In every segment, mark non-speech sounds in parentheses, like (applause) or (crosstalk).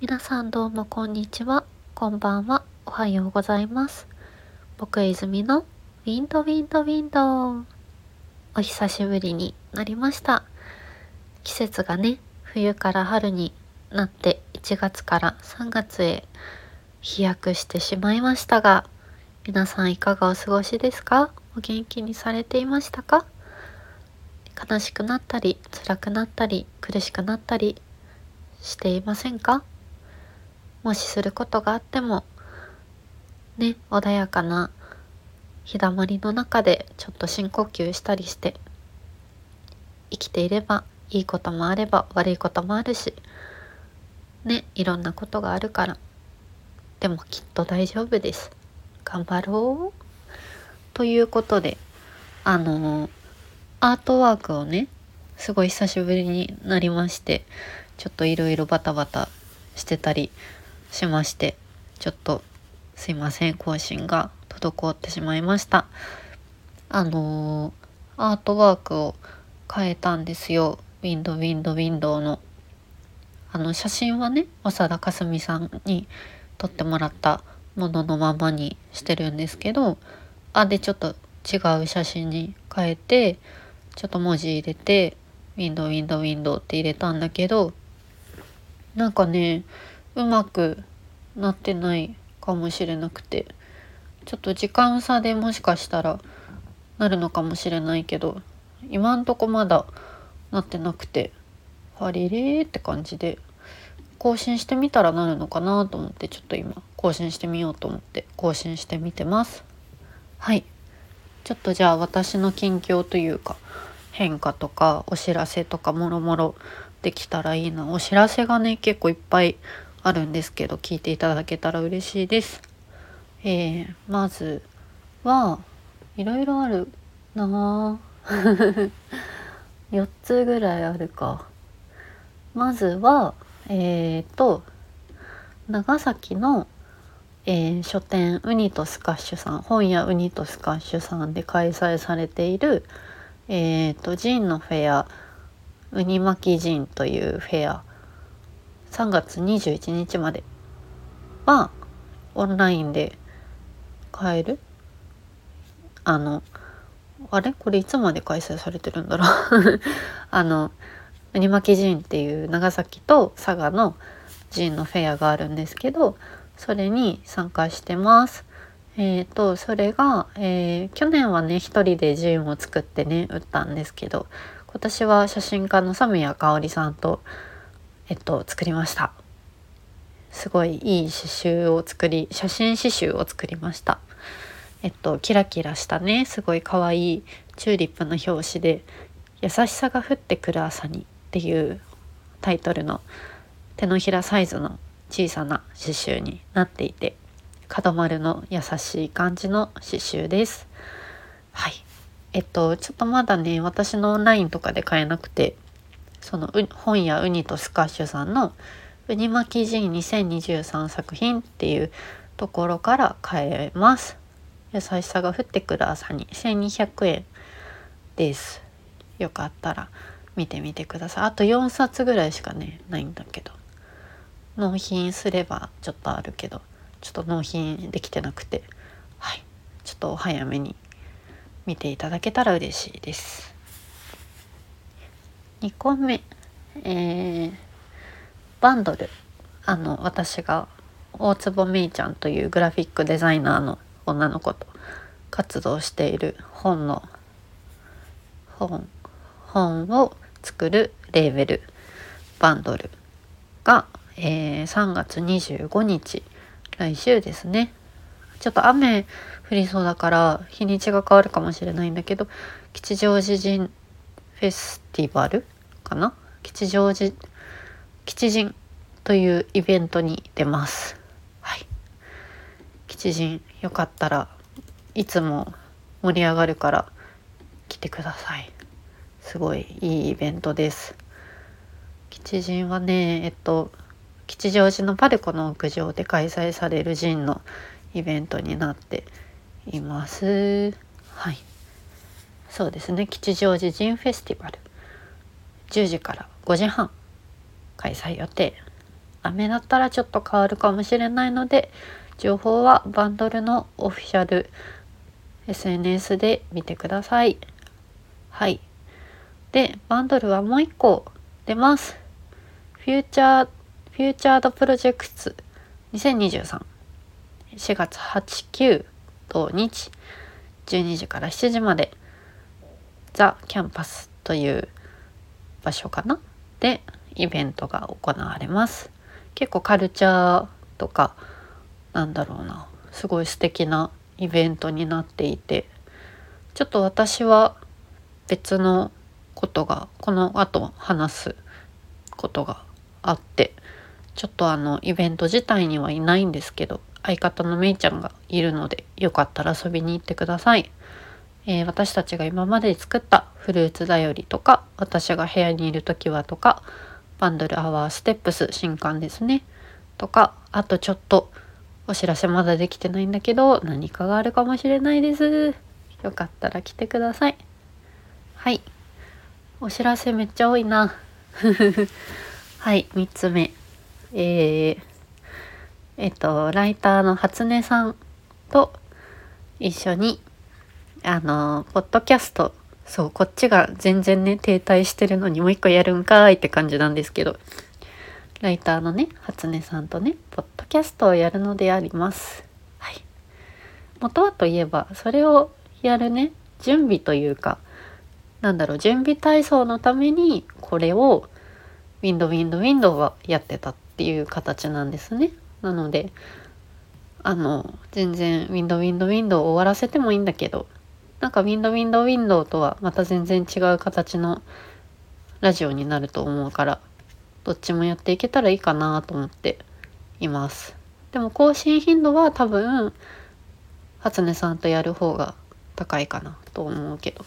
皆さんどうもこんにちは。こんばんは。おはようございます。僕泉のウィンドウィンドウィンドウお久しぶりになりました。季節がね、冬から春になって1月から3月へ飛躍してしまいましたが、皆さんいかがお過ごしですか？お元気にされていましたか？悲しくなったり、辛くなったり、苦しくなったりしていませんか？もしすることがあっても、ね、穏やかな日だまりの中でちょっと深呼吸したりして、生きていればいいこともあれば悪いこともあるし、ね、いろんなことがあるから、でもきっと大丈夫です。頑張ろう。ということで、あの、アートワークをね、すごい久しぶりになりまして、ちょっといろいろバタバタしてたりしましてちょっとすいません更新が滞ってしまいました。あのー、アートワークを変えたんですよ。ウィンドウィンドウィンドウの。あの写真はね長田かすみさんに撮ってもらったもののままにしてるんですけどあでちょっと違う写真に変えてちょっと文字入れてウィンドウィンドウィンドウって入れたんだけどなんかねうまくなってないかもしれなくてちょっと時間差でもしかしたらなるのかもしれないけど今んとこまだなってなくてハリレーって感じで更新してみたらなるのかなと思ってちょっと今更新してみようと思って更新してみてます。はい。ちょっとじゃあ私の近況というか変化とかお知らせとかもろもろできたらいいな。お知らせがね結構いっぱいあるんですけど聞いていただけたら嬉しいです。えー、まずはいろいろあるな4 (laughs) つぐらいあるか。まずはえっ、ー、と長崎の、えー、書店ウニとスカッシュさん本屋ウニとスカッシュさんで開催されているえっ、ー、とジンのフェアウニ巻きジンというフェア3月21日まで。はオンラインで買える？あのあれ？これいつまで開催されてるんだろう？(laughs) あのウニ巻きジンっていう長崎と佐賀のジンのフェアがあるんですけどそれに参加してます。えーと、それが、えー、去年はね一人でジンを作ってね売ったんですけど今年は写真家のサ谷香織さんと、えっと、作りました。すごいいい刺繍を作り、写真刺繍を作りました。えっと、キラキラしたね、すごい可愛いチューリップの表紙で、優しさが降ってくる朝にっていうタイトルの手のひらサイズの小さな刺繍になっていて、角丸の優しい感じの刺繍です。はい。えっと、ちょっとまだね、私のオンラインとかで買えなくて、その本屋ウニとスカッシュさんのウニ巻きジン2023作品っていうところから買えます。優しさが降ってくる朝に1200円です。よかったら見てみてください。あと4冊ぐらいしかね、ないんだけど。納品すればちょっとあるけど、ちょっと納品できてなくて、はい。ちょっとお早めに見ていただけたら嬉しいです。2個目、えー、バンドル。あの私が大坪めいちゃんというグラフィックデザイナーの女の子と活動している本の本本を作るレーベルバンドルが、えー、3月25日来週ですね。ちょっと雨降りそうだから日にちが変わるかもしれないんだけど吉祥寺人フェスティバルかな？吉祥寺吉人というイベントに出ます。はい。吉人よかったらいつも盛り上がるから来てください。すごいいいイベントです。吉人はね、えっと吉祥寺のパルコの屋上で開催されるジンのイベントになっています。はい。そうですね。吉祥寺ジンフェスティバル。10時から5時半開催予定。ダメだったらちょっと変わるかもしれないので情報はバンドルのオフィシャル SNS で見てください。はい。で、バンドルはもう一個出ます。フューチャー、フューチャードプロジェクト2023。4月8、9土日、12時から7時まで、ザ・キャンパスという場所かな？でイベントが行われます。結構カルチャーとかなんだろうなすごい素敵なイベントになっていてちょっと私は別のことがこの後話すことがあってちょっとあのイベント自体にはいないんですけど相方のめいちゃんがいるのでよかったら遊びに行ってください。えー、私たちが今まで作ったフルーツだよりとか私が部屋にいる時はとかバンドルアワーステップス新刊ですね。とかあとちょっとお知らせまだできてないんだけど何かがあるかもしれないです。よかったら来てください。はい。お知らせめっちゃ多いな。(laughs) はい3つ目。えー、えっとライターの初音さんと一緒にあのポッドキャストそうこっちが全然ね停滞してるのにもう一個やるんかいって感じなんですけどライターのね初音さんとねポッドキャストをやるのであります。はい、元はといえばそれをやるね準備というかなんだろう準備体操のためにこれをウィンドウィンドウィンドウはやってたっていう形なんですね。なのであの全然ウィンドウィンドウィンドウ終わらせてもいいんだけどなんかウィンドウィンドウィンドウとはまた全然違う形のラジオになると思うからどっちもやっていけたらいいかなと思っています。でも更新頻度は多分初音さんとやる方が高いかなと思うけど。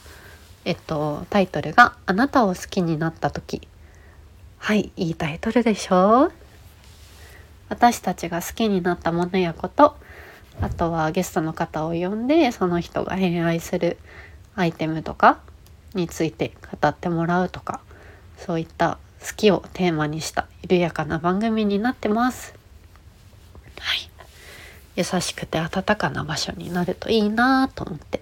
えっとタイトルが「あなたを好きになった時」はいいいタイトルでしょう。私たちが好きになったものやこと。あとはゲストの方を呼んでその人が偏愛するアイテムとかについて語ってもらうとかそういった好きをテーマにした緩やかな番組になってます。はい。優しくて温かな場所になるといいなと思って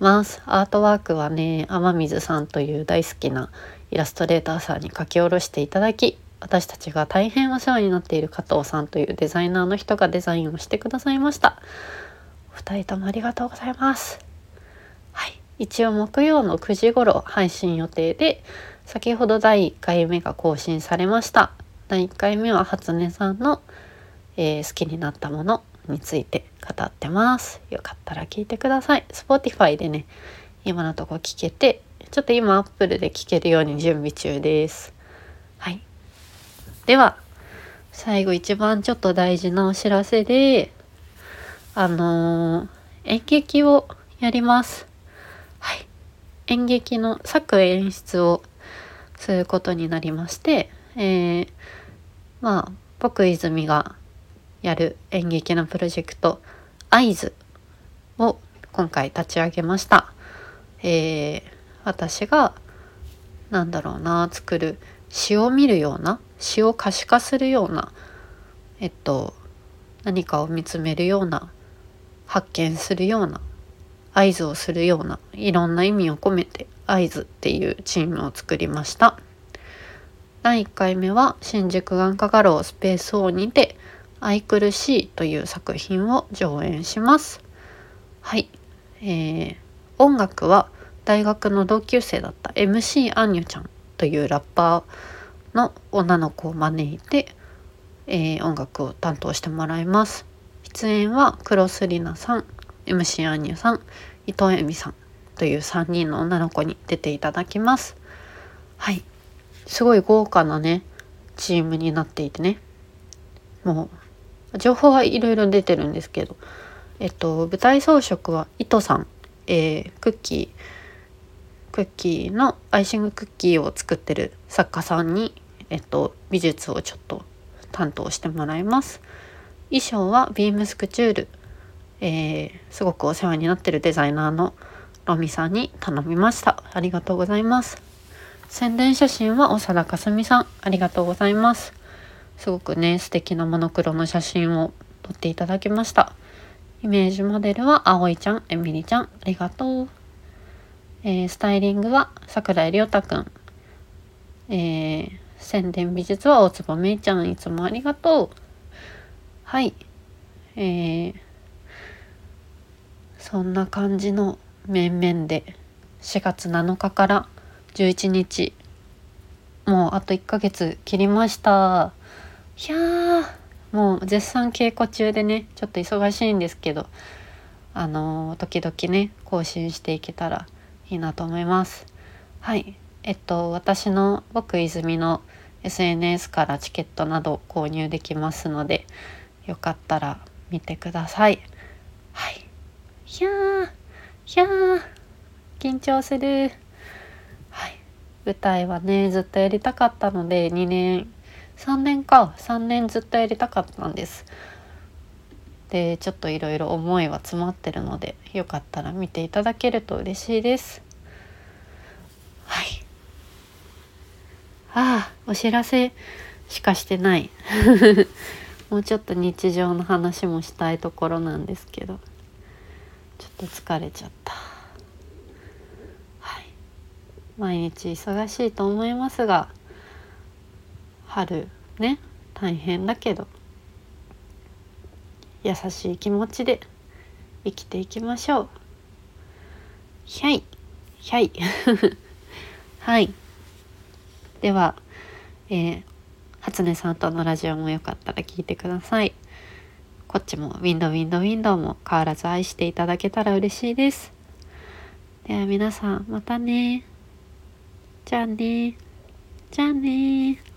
ます。アートワークはね、天水さんという大好きなイラストレーターさんに書き下ろしていただき、私たちが大変お世話になっている加藤さんというデザイナーの人がデザインをしてくださいました。お二人ともありがとうございます。はい。一応木曜の9時頃配信予定で、先ほど第1回目が更新されました。第1回目は初音さんの、えー、好きになったものについて語ってます。よかったら聞いてください。Spotify でね、今のとこ聞けて、ちょっと今 Apple で聞けるように準備中です。はい。では最後一番ちょっと大事なお知らせであのー、演劇をやります。はい。演劇の作演出をすることになりまして、えー、まあ僕泉がやる演劇のプロジェクト「合図」を今回立ち上げました。えー、私がなんだろうな作る詩を見るような詩を可視化するようなえっと何かを見つめるような発見するような合図をするようないろんな意味を込めて合図っていうチームを作りました。第1回目は新宿眼科画廊スペースオーにて愛くるしいという作品を上演します。はい、えー、音楽は大学の同級生だった MC アンニュちゃんというラッパーの女の子を招いて、えー、音楽を担当してもらいます。出演はクロスリナさん、MC アンニュさん、伊藤恵美さんという3人の女の子に出ていただきます。はい。すごい豪華なね、チームになっていてね。もう、情報はいろいろ出てるんですけど、えっと、舞台装飾は糸さん、えー、クッキー、クッキーのアイシングクッキーを作ってる作家さんに、えっと、美術をちょっと担当してもらいます。衣装はビームスクチュール、えー、すごくお世話になってるデザイナーのロミさんに頼みました。ありがとうございます。宣伝写真は長田かすみさん、ありがとうございます。すごくね素敵なモノクロの写真を撮っていただきましたイメージモデルは葵ちゃんえみりちゃんありがとう、えー、スタイリングは桜井亮太くん、えー、宣伝美術は大坪めいちゃんいつもありがとう。はい。えー、そんな感じの面々で4月7日から11日もうあと1ヶ月切りました。いやー。もう絶賛稽古中でねちょっと忙しいんですけどあのー、時々ね更新していけたらいいなと思います。はい。えっと私の僕泉の SNS からチケットなど購入できますのでよかったら見てください。はい。いやー。いやー。緊張する。はい。舞台はねずっとやりたかったので2年3年か。3年ずっとやりたかったんです。でちょっといろいろ思いは詰まってるのでよかったら見ていただけると嬉しいです。はい。ああお知らせしかしてない。(laughs) もうちょっと日常の話もしたいところなんですけど。ちょっと疲れちゃった。はい。毎日忙しいと思いますが春ね大変だけど優しい気持ちで生きていきましょう。ひゃい。ひゃい。(laughs) はい。では、えー、初音さんとのラジオもよかったら聞いてください。こっちもウィンドウィンドウィンドウも変わらず愛していただけたら嬉しいです。では皆さんまたね。じゃあね。じゃあね。